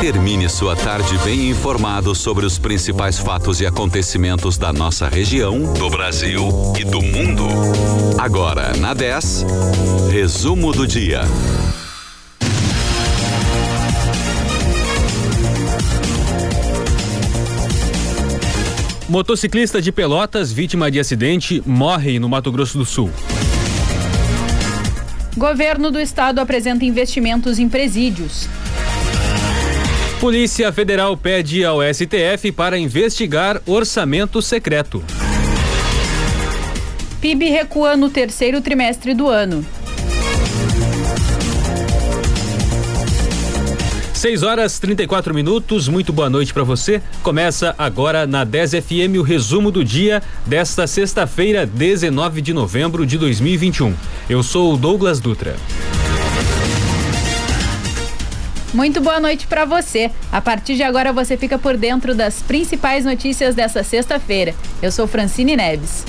Termine sua tarde bem informado sobre os principais fatos e acontecimentos da nossa região, do Brasil e do mundo. Agora, na 10, resumo do dia. Motociclista de Pelotas, vítima de acidente, morre no Mato Grosso do Sul. Governo do Estado apresenta investimentos em presídios. Polícia Federal pede ao STF para investigar orçamento secreto. PIB recua no terceiro trimestre do ano. 6 horas 34 minutos, muito boa noite para você. Começa agora na 10 FM o resumo do dia desta sexta-feira, 19 de novembro de 2021. Eu sou o Douglas Dutra. Muito boa noite para você. A partir de agora você fica por dentro das principais notícias dessa sexta-feira. Eu sou Francine Neves.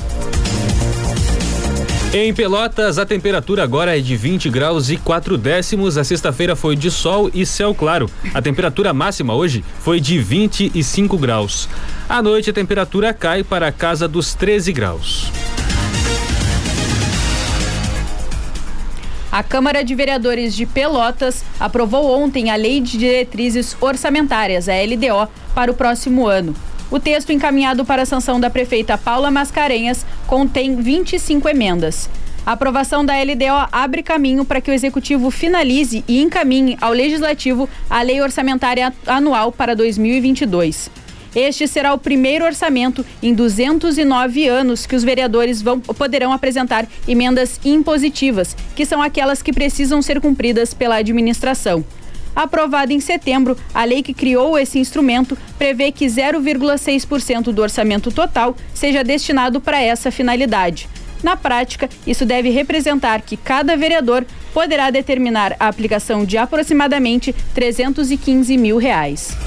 Em Pelotas, a temperatura agora é de 20 graus e 4 décimos. A sexta-feira foi de sol e céu claro. A temperatura máxima hoje foi de 25 graus. À noite, a temperatura cai para a casa dos 13 graus. A Câmara de Vereadores de Pelotas aprovou ontem a Lei de Diretrizes Orçamentárias, a LDO, para o próximo ano. O texto encaminhado para a sanção da prefeita Paula Mascarenhas contém 25 emendas. A aprovação da LDO abre caminho para que o Executivo finalize e encaminhe ao Legislativo a Lei Orçamentária Anual para 2022. Este será o primeiro orçamento em 209 anos que os vereadores vão, poderão apresentar emendas impositivas, que são aquelas que precisam ser cumpridas pela administração. Aprovada em setembro, a lei que criou esse instrumento prevê que 0,6% do orçamento total seja destinado para essa finalidade. Na prática, isso deve representar que cada vereador poderá determinar a aplicação de aproximadamente 315 mil reais.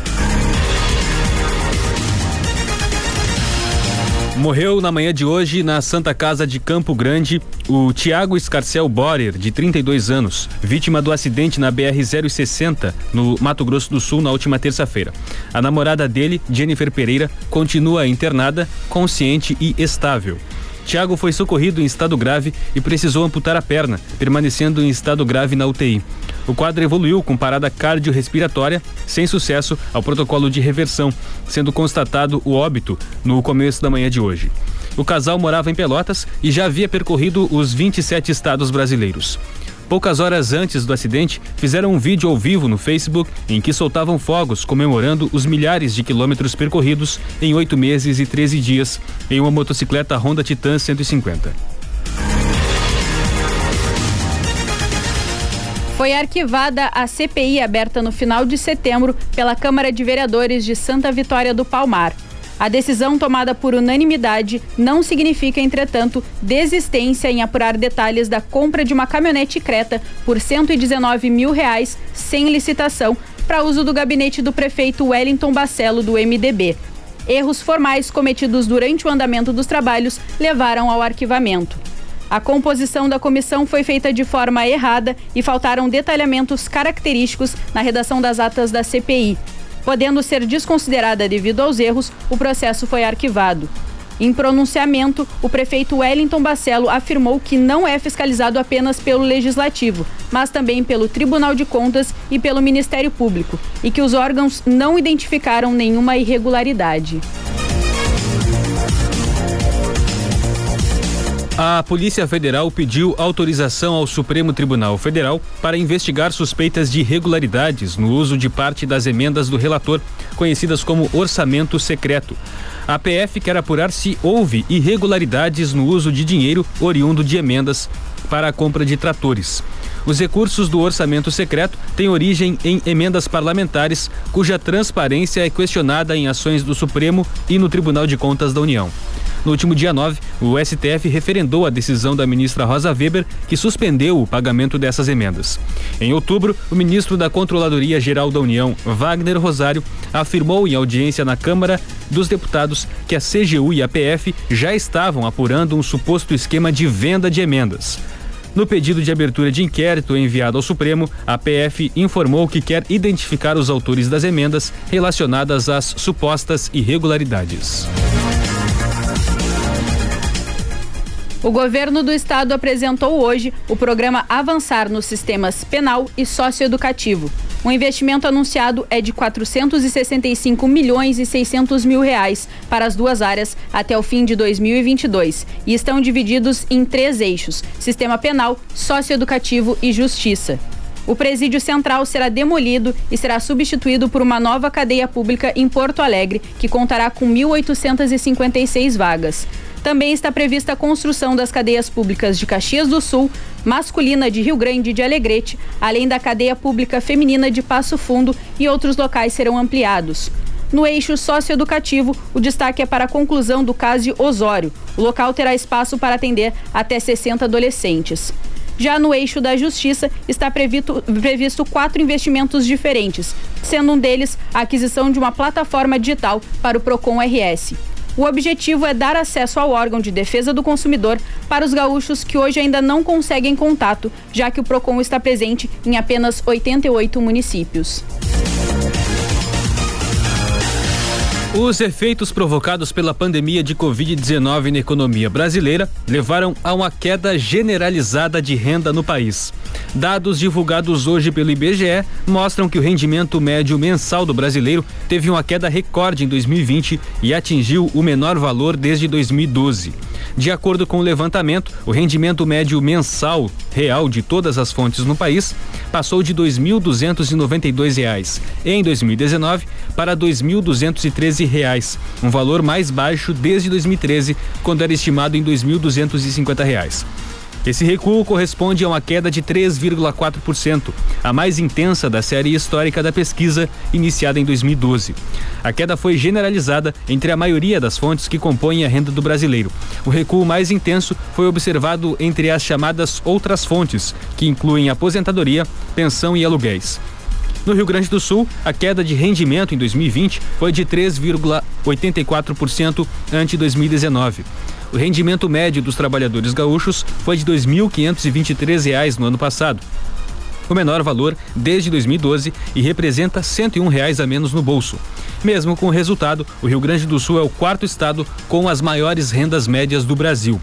Morreu na manhã de hoje na Santa Casa de Campo Grande o Tiago Escarcel Borer, de 32 anos, vítima do acidente na BR-060 no Mato Grosso do Sul na última terça-feira. A namorada dele, Jennifer Pereira, continua internada, consciente e estável. Tiago foi socorrido em estado grave e precisou amputar a perna, permanecendo em estado grave na UTI. O quadro evoluiu com parada cardiorrespiratória, sem sucesso ao protocolo de reversão, sendo constatado o óbito no começo da manhã de hoje. O casal morava em Pelotas e já havia percorrido os 27 estados brasileiros. Poucas horas antes do acidente, fizeram um vídeo ao vivo no Facebook em que soltavam fogos comemorando os milhares de quilômetros percorridos em oito meses e 13 dias em uma motocicleta Honda Titan 150. Foi arquivada a CPI aberta no final de setembro pela Câmara de Vereadores de Santa Vitória do Palmar. A decisão tomada por unanimidade não significa, entretanto, desistência em apurar detalhes da compra de uma caminhonete Creta por 119 mil reais sem licitação para uso do gabinete do prefeito Wellington Bacelo do MDB. Erros formais cometidos durante o andamento dos trabalhos levaram ao arquivamento. A composição da comissão foi feita de forma errada e faltaram detalhamentos característicos na redação das atas da CPI, Podendo ser desconsiderada devido aos erros, o processo foi arquivado. Em pronunciamento, o prefeito Wellington Bacelo afirmou que não é fiscalizado apenas pelo Legislativo, mas também pelo Tribunal de Contas e pelo Ministério Público, e que os órgãos não identificaram nenhuma irregularidade. A Polícia Federal pediu autorização ao Supremo Tribunal Federal para investigar suspeitas de irregularidades no uso de parte das emendas do relator, conhecidas como orçamento secreto. A PF quer apurar se houve irregularidades no uso de dinheiro oriundo de emendas para a compra de tratores. Os recursos do orçamento secreto têm origem em emendas parlamentares, cuja transparência é questionada em ações do Supremo e no Tribunal de Contas da União. No último dia 9, o STF referendou a decisão da ministra Rosa Weber, que suspendeu o pagamento dessas emendas. Em outubro, o ministro da Controladoria Geral da União, Wagner Rosário, afirmou em audiência na Câmara dos Deputados que a CGU e a PF já estavam apurando um suposto esquema de venda de emendas. No pedido de abertura de inquérito enviado ao Supremo, a PF informou que quer identificar os autores das emendas relacionadas às supostas irregularidades. O governo do estado apresentou hoje o programa Avançar nos Sistemas Penal e Socioeducativo. O investimento anunciado é de 465 milhões e 600 mil reais para as duas áreas até o fim de 2022 e estão divididos em três eixos: sistema penal, socioeducativo e justiça. O presídio central será demolido e será substituído por uma nova cadeia pública em Porto Alegre, que contará com 1.856 vagas. Também está prevista a construção das cadeias públicas de Caxias do Sul, masculina de Rio Grande e de Alegrete, além da cadeia pública feminina de Passo Fundo e outros locais serão ampliados. No eixo socioeducativo, o destaque é para a conclusão do caso Osório. O local terá espaço para atender até 60 adolescentes. Já no eixo da justiça, está previsto, previsto quatro investimentos diferentes, sendo um deles a aquisição de uma plataforma digital para o PROCON RS. O objetivo é dar acesso ao órgão de defesa do consumidor para os gaúchos que hoje ainda não conseguem contato, já que o PROCON está presente em apenas 88 municípios. Os efeitos provocados pela pandemia de Covid-19 na economia brasileira levaram a uma queda generalizada de renda no país. Dados divulgados hoje pelo IBGE mostram que o rendimento médio mensal do brasileiro teve uma queda recorde em 2020 e atingiu o menor valor desde 2012. De acordo com o levantamento, o rendimento médio mensal real de todas as fontes no país passou de R$ 2.292 em 2019 para R$ 2.213, um valor mais baixo desde 2013, quando era estimado em R$ 2.250. Esse recuo corresponde a uma queda de 3,4%, a mais intensa da série histórica da pesquisa iniciada em 2012. A queda foi generalizada entre a maioria das fontes que compõem a renda do brasileiro. O recuo mais intenso foi observado entre as chamadas outras fontes, que incluem aposentadoria, pensão e aluguéis. No Rio Grande do Sul, a queda de rendimento em 2020 foi de 3,84% ante 2019. O rendimento médio dos trabalhadores gaúchos foi de R$ 2.523 no ano passado, o menor valor desde 2012 e representa 101 reais a menos no bolso. Mesmo com o resultado, o Rio Grande do Sul é o quarto estado com as maiores rendas médias do Brasil.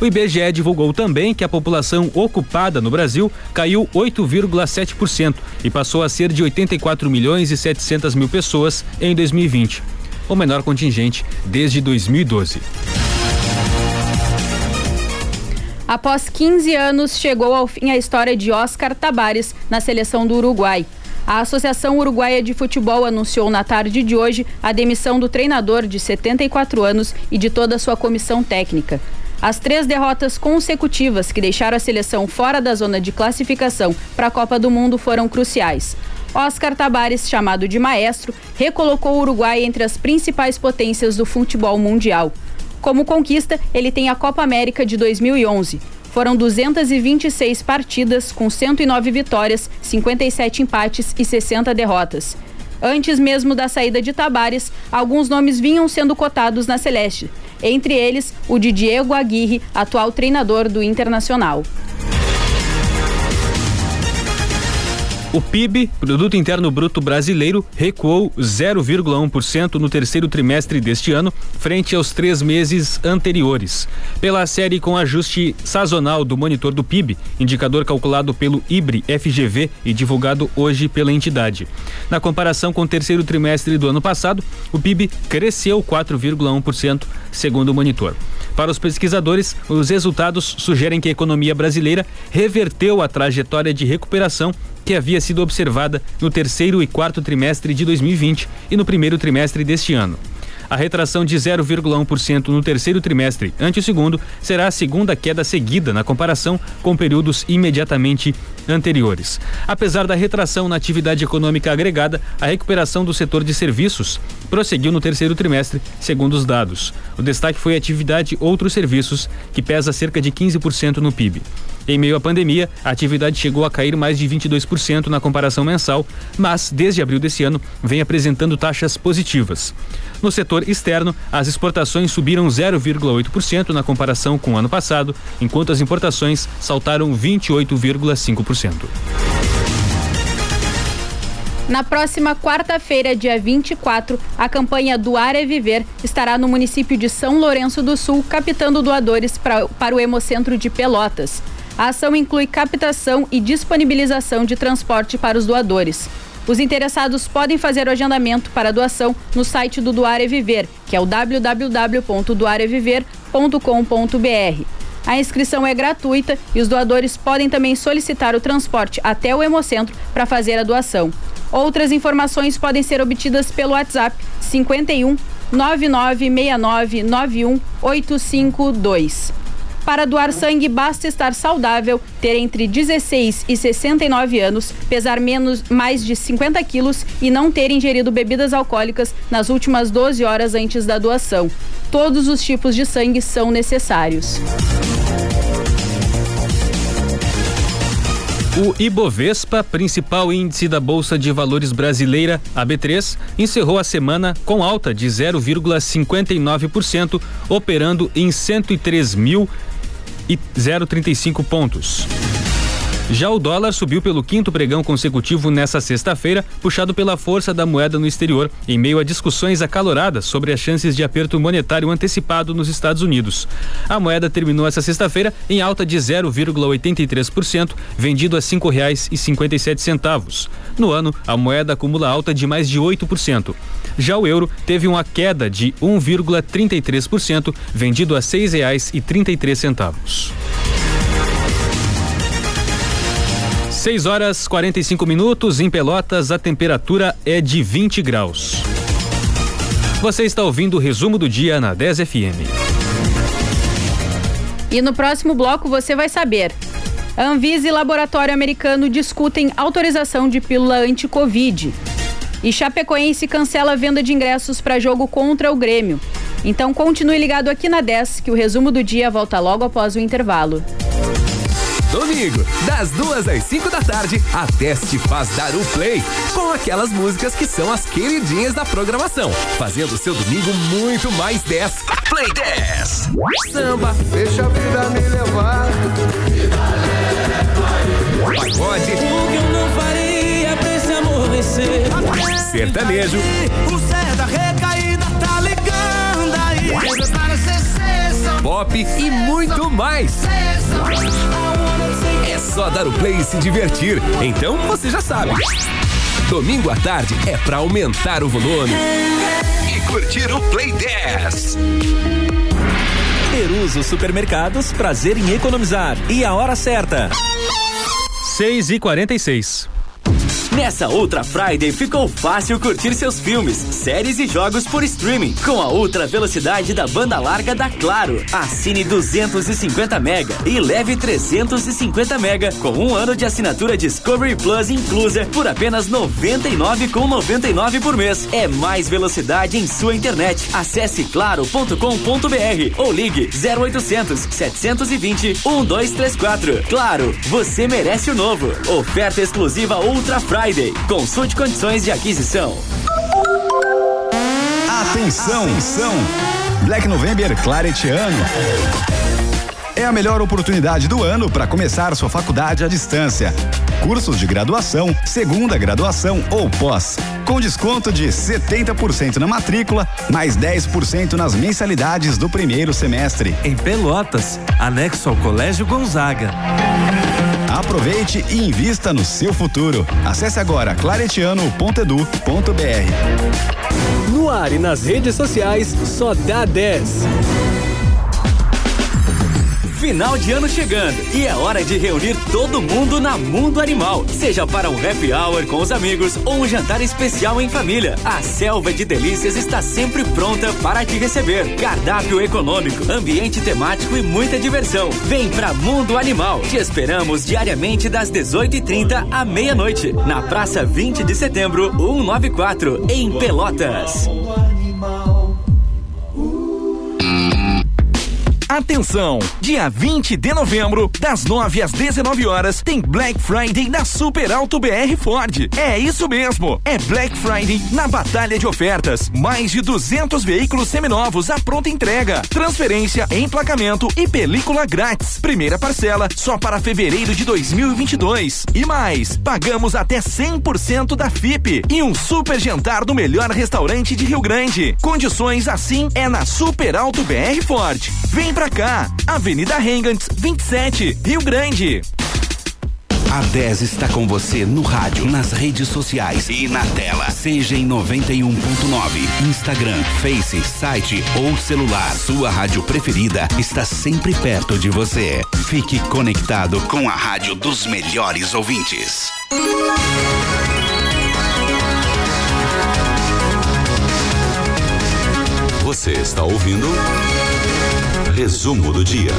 O IBGE divulgou também que a população ocupada no Brasil caiu 8,7% e passou a ser de 84 milhões e 700 mil pessoas em 2020, o menor contingente desde 2012. Após 15 anos, chegou ao fim a história de Oscar Tabares na seleção do Uruguai. A Associação Uruguaia de Futebol anunciou na tarde de hoje a demissão do treinador de 74 anos e de toda sua comissão técnica. As três derrotas consecutivas que deixaram a seleção fora da zona de classificação para a Copa do Mundo foram cruciais. Oscar Tabares, chamado de maestro, recolocou o Uruguai entre as principais potências do futebol mundial. Como conquista, ele tem a Copa América de 2011. Foram 226 partidas, com 109 vitórias, 57 empates e 60 derrotas. Antes mesmo da saída de Tabares, alguns nomes vinham sendo cotados na Celeste, entre eles o de Diego Aguirre, atual treinador do Internacional. O PIB, Produto Interno Bruto Brasileiro, recuou 0,1% no terceiro trimestre deste ano, frente aos três meses anteriores. Pela série com ajuste sazonal do monitor do PIB, indicador calculado pelo IBRE FGV e divulgado hoje pela entidade. Na comparação com o terceiro trimestre do ano passado, o PIB cresceu 4,1%, segundo o monitor. Para os pesquisadores, os resultados sugerem que a economia brasileira reverteu a trajetória de recuperação que havia sido observada no terceiro e quarto trimestre de 2020 e no primeiro trimestre deste ano. A retração de 0,1% no terceiro trimestre ante o segundo será a segunda queda seguida na comparação com períodos imediatamente anteriores. Apesar da retração na atividade econômica agregada, a recuperação do setor de serviços prosseguiu no terceiro trimestre, segundo os dados. O destaque foi a atividade outros serviços, que pesa cerca de 15% no PIB. Em meio à pandemia, a atividade chegou a cair mais de 22% na comparação mensal, mas desde abril desse ano vem apresentando taxas positivas. No setor externo, as exportações subiram 0,8% na comparação com o ano passado, enquanto as importações saltaram 28,5%. Na próxima quarta-feira, dia 24, a campanha Doar é Viver estará no município de São Lourenço do Sul, captando doadores pra, para o Hemocentro de Pelotas. A ação inclui captação e disponibilização de transporte para os doadores. Os interessados podem fazer o agendamento para a doação no site do Doar Viver, que é o www.doareviver.com.br. A inscrição é gratuita e os doadores podem também solicitar o transporte até o Hemocentro para fazer a doação. Outras informações podem ser obtidas pelo WhatsApp 51 9969 91 852. Para doar sangue, basta estar saudável, ter entre 16 e 69 anos, pesar menos mais de 50 quilos e não ter ingerido bebidas alcoólicas nas últimas 12 horas antes da doação. Todos os tipos de sangue são necessários. O Ibovespa, principal índice da Bolsa de Valores brasileira, a B3, encerrou a semana com alta de 0,59%, operando em 103.035 pontos. Já o dólar subiu pelo quinto pregão consecutivo nesta sexta-feira, puxado pela força da moeda no exterior, em meio a discussões acaloradas sobre as chances de aperto monetário antecipado nos Estados Unidos. A moeda terminou essa sexta-feira em alta de 0,83%, vendido a R$ 5,57. No ano, a moeda acumula alta de mais de 8%. Já o euro teve uma queda de 1,33%, vendido a R$ 6,33. 6 horas 45 minutos em Pelotas, a temperatura é de 20 graus. Você está ouvindo o resumo do dia na 10 FM. E no próximo bloco você vai saber. A Anvisa e Laboratório Americano discutem autorização de pílula anti-Covid. E Chapecoense cancela a venda de ingressos para jogo contra o Grêmio. Então continue ligado aqui na 10, que o resumo do dia volta logo após o intervalo. Domingo, das duas às 5 da tarde, a Teste faz dar o play com aquelas músicas que são as queridinhas da programação, fazendo seu domingo muito mais 10. Play 10. Samba. Deixa a vida me levar. Sertanejo. O Zé da recaída tá ligando aí. Pop e muito mais. É só dar o play e se divertir. Então você já sabe. Domingo à tarde é pra aumentar o volume e curtir o Play 10. Peruso Supermercados, prazer em economizar. E a hora certa. 6 e 46 Nessa Ultra Friday ficou fácil curtir seus filmes, séries e jogos por streaming com a ultra velocidade da banda larga da Claro. Assine 250 mega e leve 350 mega com um ano de assinatura Discovery Plus inclusa por apenas 99,99 por mês. É mais velocidade em sua internet. Acesse claro.com.br ou ligue 0800 720 1234. Claro, você merece o novo. Oferta exclusiva Ultra Friday. Consulte condições de aquisição. Atenção, atenção. Black November Claretiano. É a melhor oportunidade do ano para começar sua faculdade à distância. Cursos de graduação, segunda graduação ou pós. Com desconto de 70% na matrícula, mais 10% nas mensalidades do primeiro semestre. Em Pelotas, anexo ao Colégio Gonzaga. Aproveite e invista no seu futuro. Acesse agora claretiano.edu.br. No ar e nas redes sociais, só dá 10. Final de ano chegando e é hora de reunir todo mundo na Mundo Animal. Seja para um happy hour com os amigos ou um jantar especial em família. A Selva de Delícias está sempre pronta para te receber. Cardápio econômico, ambiente temático e muita diversão. Vem pra Mundo Animal. Te esperamos diariamente das 18h30 à meia-noite. Na Praça 20 de Setembro, 194, em Pelotas. Atenção! Dia 20 de novembro, das 9 às 19 horas, tem Black Friday na Super Alto BR Ford. É isso mesmo, é Black Friday na batalha de ofertas. Mais de 200 veículos seminovos à pronta entrega, transferência, emplacamento e película grátis. Primeira parcela só para fevereiro de 2022. E mais, pagamos até 100% da FIP e um super jantar do melhor restaurante de Rio Grande. Condições assim é na Super Alto BR Ford. Vem pra cá, Avenida Rengants, 27, Rio Grande. A 10 está com você no rádio, nas redes sociais e na tela. Seja em 91.9, Instagram, Face, site ou celular. Sua rádio preferida está sempre perto de você. Fique conectado com a rádio dos melhores ouvintes. Você está ouvindo? Resumo do dia.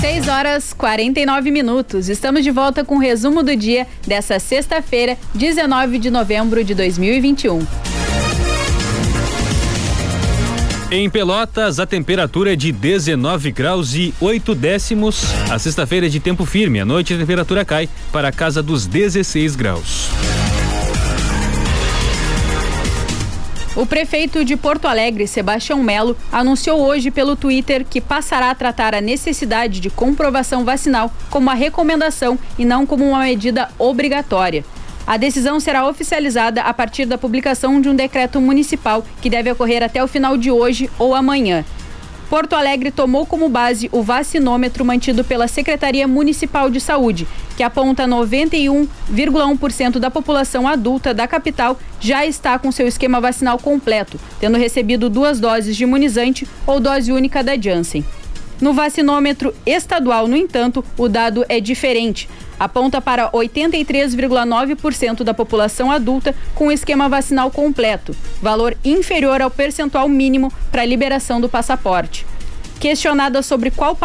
6 horas 49 minutos. Estamos de volta com o resumo do dia dessa sexta-feira, 19 de novembro de 2021. Em Pelotas, a temperatura é de 19 graus e 8 décimos. A sexta-feira é de tempo firme. À noite, a temperatura cai para a casa dos 16 graus. O prefeito de Porto Alegre, Sebastião Melo, anunciou hoje pelo Twitter que passará a tratar a necessidade de comprovação vacinal como uma recomendação e não como uma medida obrigatória. A decisão será oficializada a partir da publicação de um decreto municipal que deve ocorrer até o final de hoje ou amanhã. Porto Alegre tomou como base o vacinômetro mantido pela Secretaria Municipal de Saúde, que aponta 91,1% da população adulta da capital já está com seu esquema vacinal completo, tendo recebido duas doses de imunizante ou dose única da Janssen. No vacinômetro estadual, no entanto, o dado é diferente. Aponta para 83,9% da população adulta com esquema vacinal completo, valor inferior ao percentual mínimo para a liberação do passaporte. Questionada sobre qual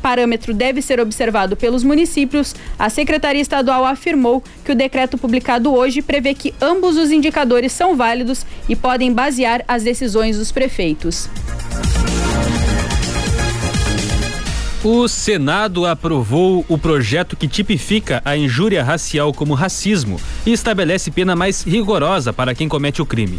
parâmetro deve ser observado pelos municípios, a Secretaria Estadual afirmou que o decreto publicado hoje prevê que ambos os indicadores são válidos e podem basear as decisões dos prefeitos. O Senado aprovou o projeto que tipifica a injúria racial como racismo e estabelece pena mais rigorosa para quem comete o crime.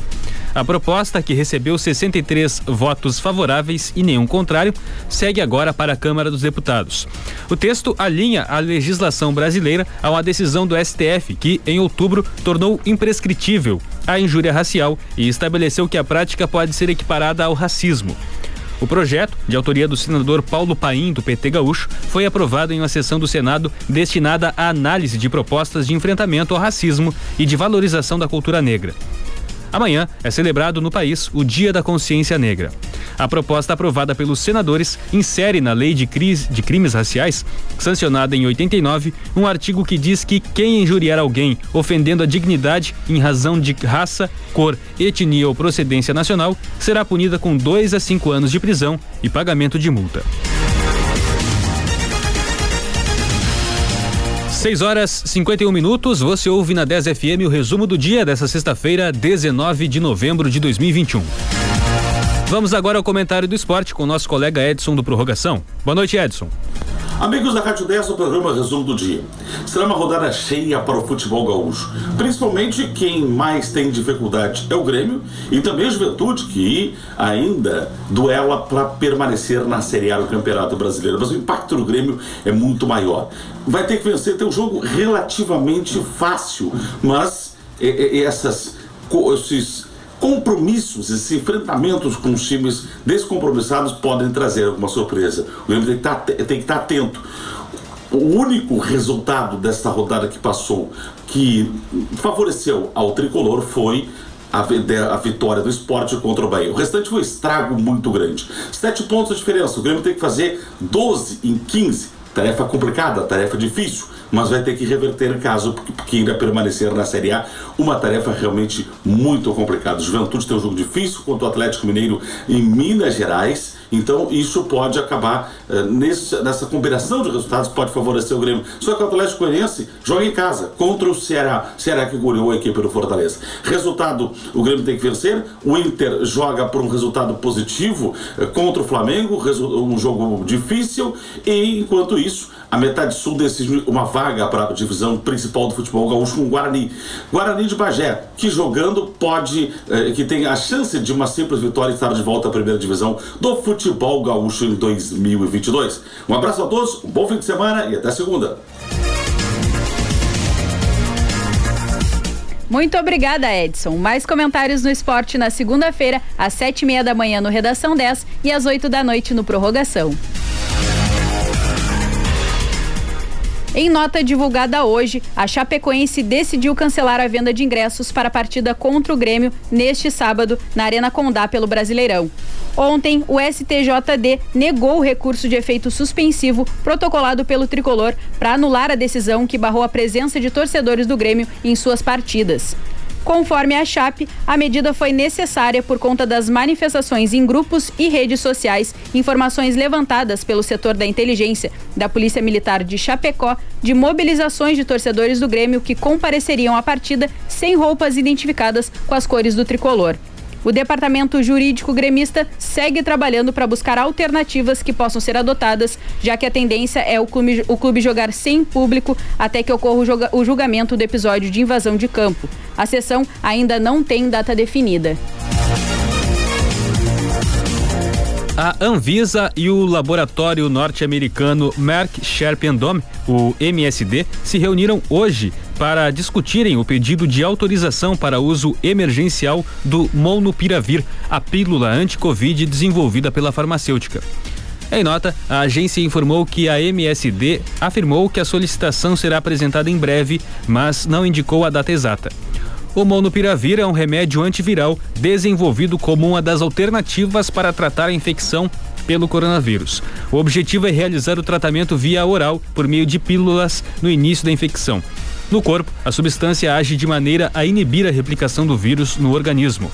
A proposta, que recebeu 63 votos favoráveis e nenhum contrário, segue agora para a Câmara dos Deputados. O texto alinha a legislação brasileira a uma decisão do STF que, em outubro, tornou imprescritível a injúria racial e estabeleceu que a prática pode ser equiparada ao racismo. O projeto, de autoria do senador Paulo Paim, do PT Gaúcho, foi aprovado em uma sessão do Senado destinada à análise de propostas de enfrentamento ao racismo e de valorização da cultura negra. Amanhã é celebrado no país o Dia da Consciência Negra. A proposta aprovada pelos senadores insere na Lei de, Cris, de Crimes Raciais, sancionada em 89, um artigo que diz que quem injuriar alguém ofendendo a dignidade em razão de raça, cor, etnia ou procedência nacional será punida com dois a cinco anos de prisão e pagamento de multa. 6 horas 51 minutos, você ouve na 10 FM o resumo do dia dessa sexta-feira, 19 de novembro de 2021. Vamos agora ao comentário do esporte com nosso colega Edson do Prorrogação. Boa noite, Edson. Amigos da Rádio 10, o programa Resumo do Dia. Será uma rodada cheia para o futebol gaúcho. Principalmente quem mais tem dificuldade é o Grêmio e também a Juventude, que ainda duela para permanecer na Série A do Campeonato Brasileiro. Mas o impacto do Grêmio é muito maior. Vai ter que vencer, tem um jogo relativamente fácil, mas essas, esses compromissos, esses enfrentamentos com os times descompromissados podem trazer alguma surpresa. O Grêmio tem que estar, tá, tem que estar tá atento. O único resultado desta rodada que passou que favoreceu ao tricolor foi a, vitória do esporte contra o Bahia. O restante foi um estrago muito grande. Sete pontos de diferença. O Grêmio tem que fazer 12 em 15 Tarefa complicada, tarefa difícil, mas vai ter que reverter caso porque permanecer na Série A. Uma tarefa realmente muito complicada. Juventude tem um jogo difícil contra o Atlético Mineiro em Minas Gerais Então isso pode acabar uh, nesse, nessa combinação de resultados pode favorecer o Grêmio. Só que o Atlético Goianiense joga em casa contra o Ceará. Ceará que goleou a equipe do Fortaleza. Resultado: o Grêmio tem que vencer. O Inter joga por um resultado positivo uh, contra o Flamengo, um jogo difícil. E enquanto isso, a metade sul decide uma vaga para a divisão principal do futebol gaúcho com o Guarani. Guarani de Bagé, que jogando pode, eh, que tem a chance de uma simples vitória e estar de volta à primeira divisão do futebol gaúcho em 2022. Um abraço a todos, um bom fim de semana e até segunda. Muito obrigada, Edson. Mais comentários no esporte na segunda-feira, às sete e meia da manhã no Redação 10 e às oito da noite no Prorrogação. Em nota divulgada hoje, a Chapecoense decidiu cancelar a venda de ingressos para a partida contra o Grêmio neste sábado na Arena Condá pelo Brasileirão. Ontem, o STJD negou o recurso de efeito suspensivo protocolado pelo tricolor para anular a decisão que barrou a presença de torcedores do Grêmio em suas partidas. Conforme a Chape, a medida foi necessária por conta das manifestações em grupos e redes sociais, informações levantadas pelo setor da inteligência da Polícia Militar de Chapecó de mobilizações de torcedores do Grêmio que compareceriam à partida sem roupas identificadas com as cores do tricolor. O departamento jurídico gremista segue trabalhando para buscar alternativas que possam ser adotadas, já que a tendência é o clube, o clube jogar sem público até que ocorra o julgamento do episódio de invasão de campo. A sessão ainda não tem data definida. A Anvisa e o laboratório norte-americano Merck Sharp Dome, o MSD, se reuniram hoje para discutirem o pedido de autorização para uso emergencial do Molnupiravir, a pílula anti-Covid desenvolvida pela farmacêutica. Em nota, a agência informou que a MSD afirmou que a solicitação será apresentada em breve, mas não indicou a data exata. O Molnupiravir é um remédio antiviral desenvolvido como uma das alternativas para tratar a infecção pelo coronavírus. O objetivo é realizar o tratamento via oral por meio de pílulas no início da infecção. No corpo, a substância age de maneira a inibir a replicação do vírus no organismo.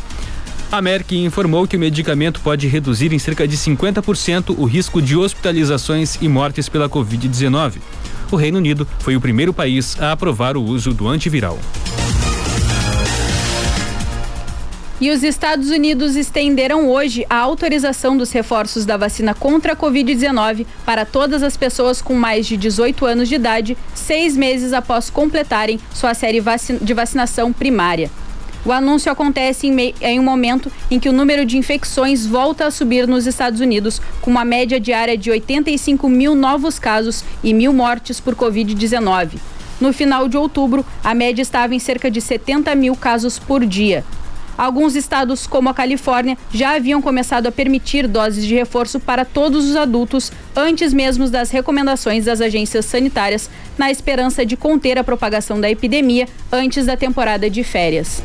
A Merck informou que o medicamento pode reduzir em cerca de 50% o risco de hospitalizações e mortes pela Covid-19. O Reino Unido foi o primeiro país a aprovar o uso do antiviral. E os Estados Unidos estenderam hoje a autorização dos reforços da vacina contra a Covid-19 para todas as pessoas com mais de 18 anos de idade, seis meses após completarem sua série de vacinação primária. O anúncio acontece em, em, um momento em que o número de infecções volta a subir nos Estados Unidos, com uma média diária de 85 mil novos casos e mil mortes por Covid-19. No final de outubro, a média estava em cerca de 70 mil casos por dia. Alguns estados, como a Califórnia, já haviam começado a permitir doses de reforço para todos os adultos antes mesmo das recomendações das agências sanitárias, na esperança de conter a propagação da epidemia antes da temporada de férias.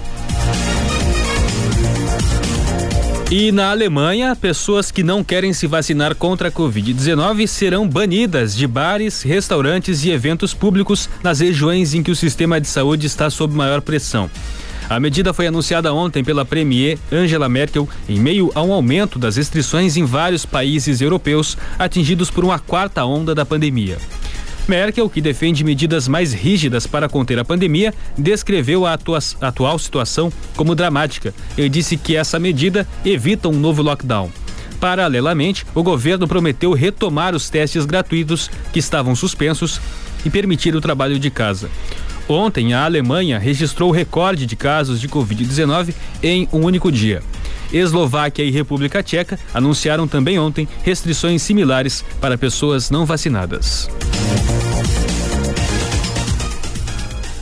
E na Alemanha, pessoas que não querem se vacinar contra a Covid-19 serão banidas de bares, restaurantes e eventos públicos nas regiões em que o sistema de saúde está sob maior pressão. A medida foi anunciada ontem pela Premier Angela Merkel em meio a um aumento das restrições em vários países europeus atingidos por uma quarta onda da pandemia. Merkel, que defende medidas mais rígidas para conter a pandemia, descreveu a atual situação como dramática e disse que essa medida evita um novo lockdown. Paralelamente, o governo prometeu retomar os testes gratuitos que estavam suspensos e permitir o trabalho de casa. Ontem, a Alemanha registrou o recorde de casos de Covid-19 em um único dia. Eslováquia e República Tcheca anunciaram também ontem restrições similares para pessoas não vacinadas.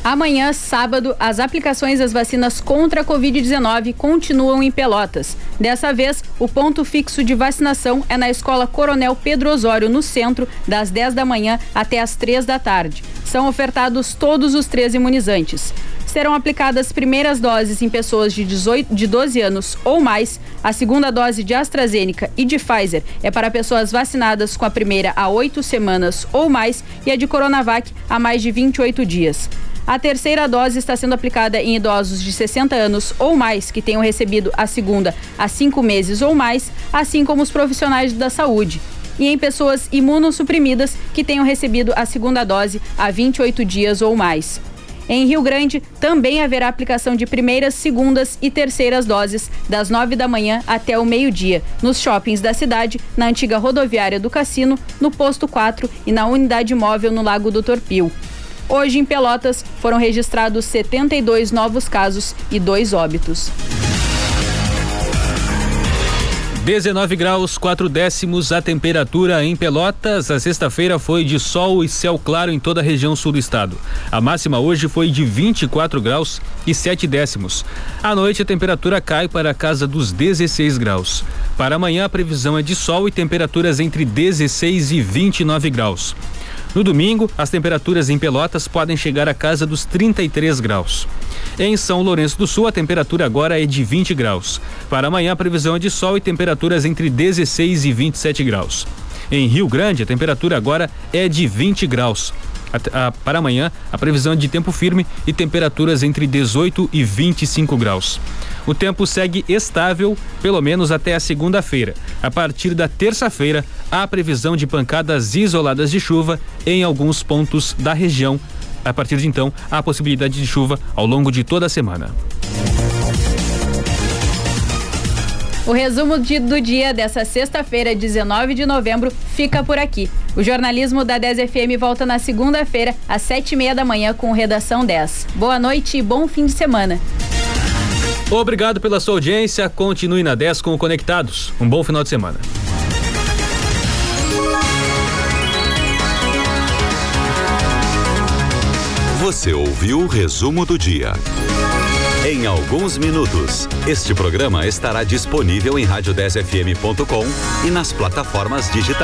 Amanhã, sábado, as aplicações das vacinas contra a Covid-19 continuam em Pelotas. Dessa vez, o ponto fixo de vacinação é na Escola Coronel Pedro Osório, no centro, das 10 da manhã até as 3 da tarde. São ofertados todos os três imunizantes. Serão aplicadas primeiras doses em pessoas de, 18, de 12 anos ou mais. A segunda dose de AstraZeneca e de Pfizer é para pessoas vacinadas com a primeira há oito semanas ou mais e a de Coronavac há mais de 28 dias. A terceira dose está sendo aplicada em idosos de 60 anos ou mais que tenham recebido a segunda há cinco meses ou mais, assim como os profissionais da saúde. E em pessoas imunossuprimidas que tenham recebido a segunda dose há 28 dias ou mais. Em Rio Grande, também haverá aplicação de primeiras, segundas e terceiras doses, das 9 da manhã até o meio-dia, nos shoppings da cidade, na antiga rodoviária do Cassino, no Posto 4 e na unidade móvel no Lago do Torpil. Hoje, em Pelotas, foram registrados 72 novos casos e dois óbitos. 19 graus, 4 décimos a temperatura em Pelotas. A sexta-feira foi de sol e céu claro em toda a região sul do estado. A máxima hoje foi de 24 graus e 7 décimos. À noite a temperatura cai para a casa dos 16 graus. Para amanhã a previsão é de sol e temperaturas entre 16 e 29 graus. No domingo, as temperaturas em Pelotas podem chegar à casa dos 33 graus. Em São Lourenço do Sul, a temperatura agora é de 20 graus. Para amanhã, a previsão é de sol e temperaturas entre 16 e 27 graus. Em Rio Grande, a temperatura agora é de 20 graus. A, a, para amanhã, a previsão é de tempo firme e temperaturas entre 18 e 25 graus. O tempo segue estável, pelo menos até a segunda-feira. A partir da terça-feira, há previsão de pancadas isoladas de chuva em alguns pontos da região. A partir de então, há possibilidade de chuva ao longo de toda a semana. O resumo de, do dia dessa sexta-feira, 19 de novembro, fica por aqui. O jornalismo da 10 FM volta na segunda-feira, às sete e meia da manhã, com Redação 10. Boa noite e bom fim de semana. Obrigado pela sua audiência. Continue na 10 com o Conectados. Um bom final de semana. Você ouviu o resumo do dia. Em alguns minutos, este programa estará disponível em rádio10fm.com e nas plataformas digitais.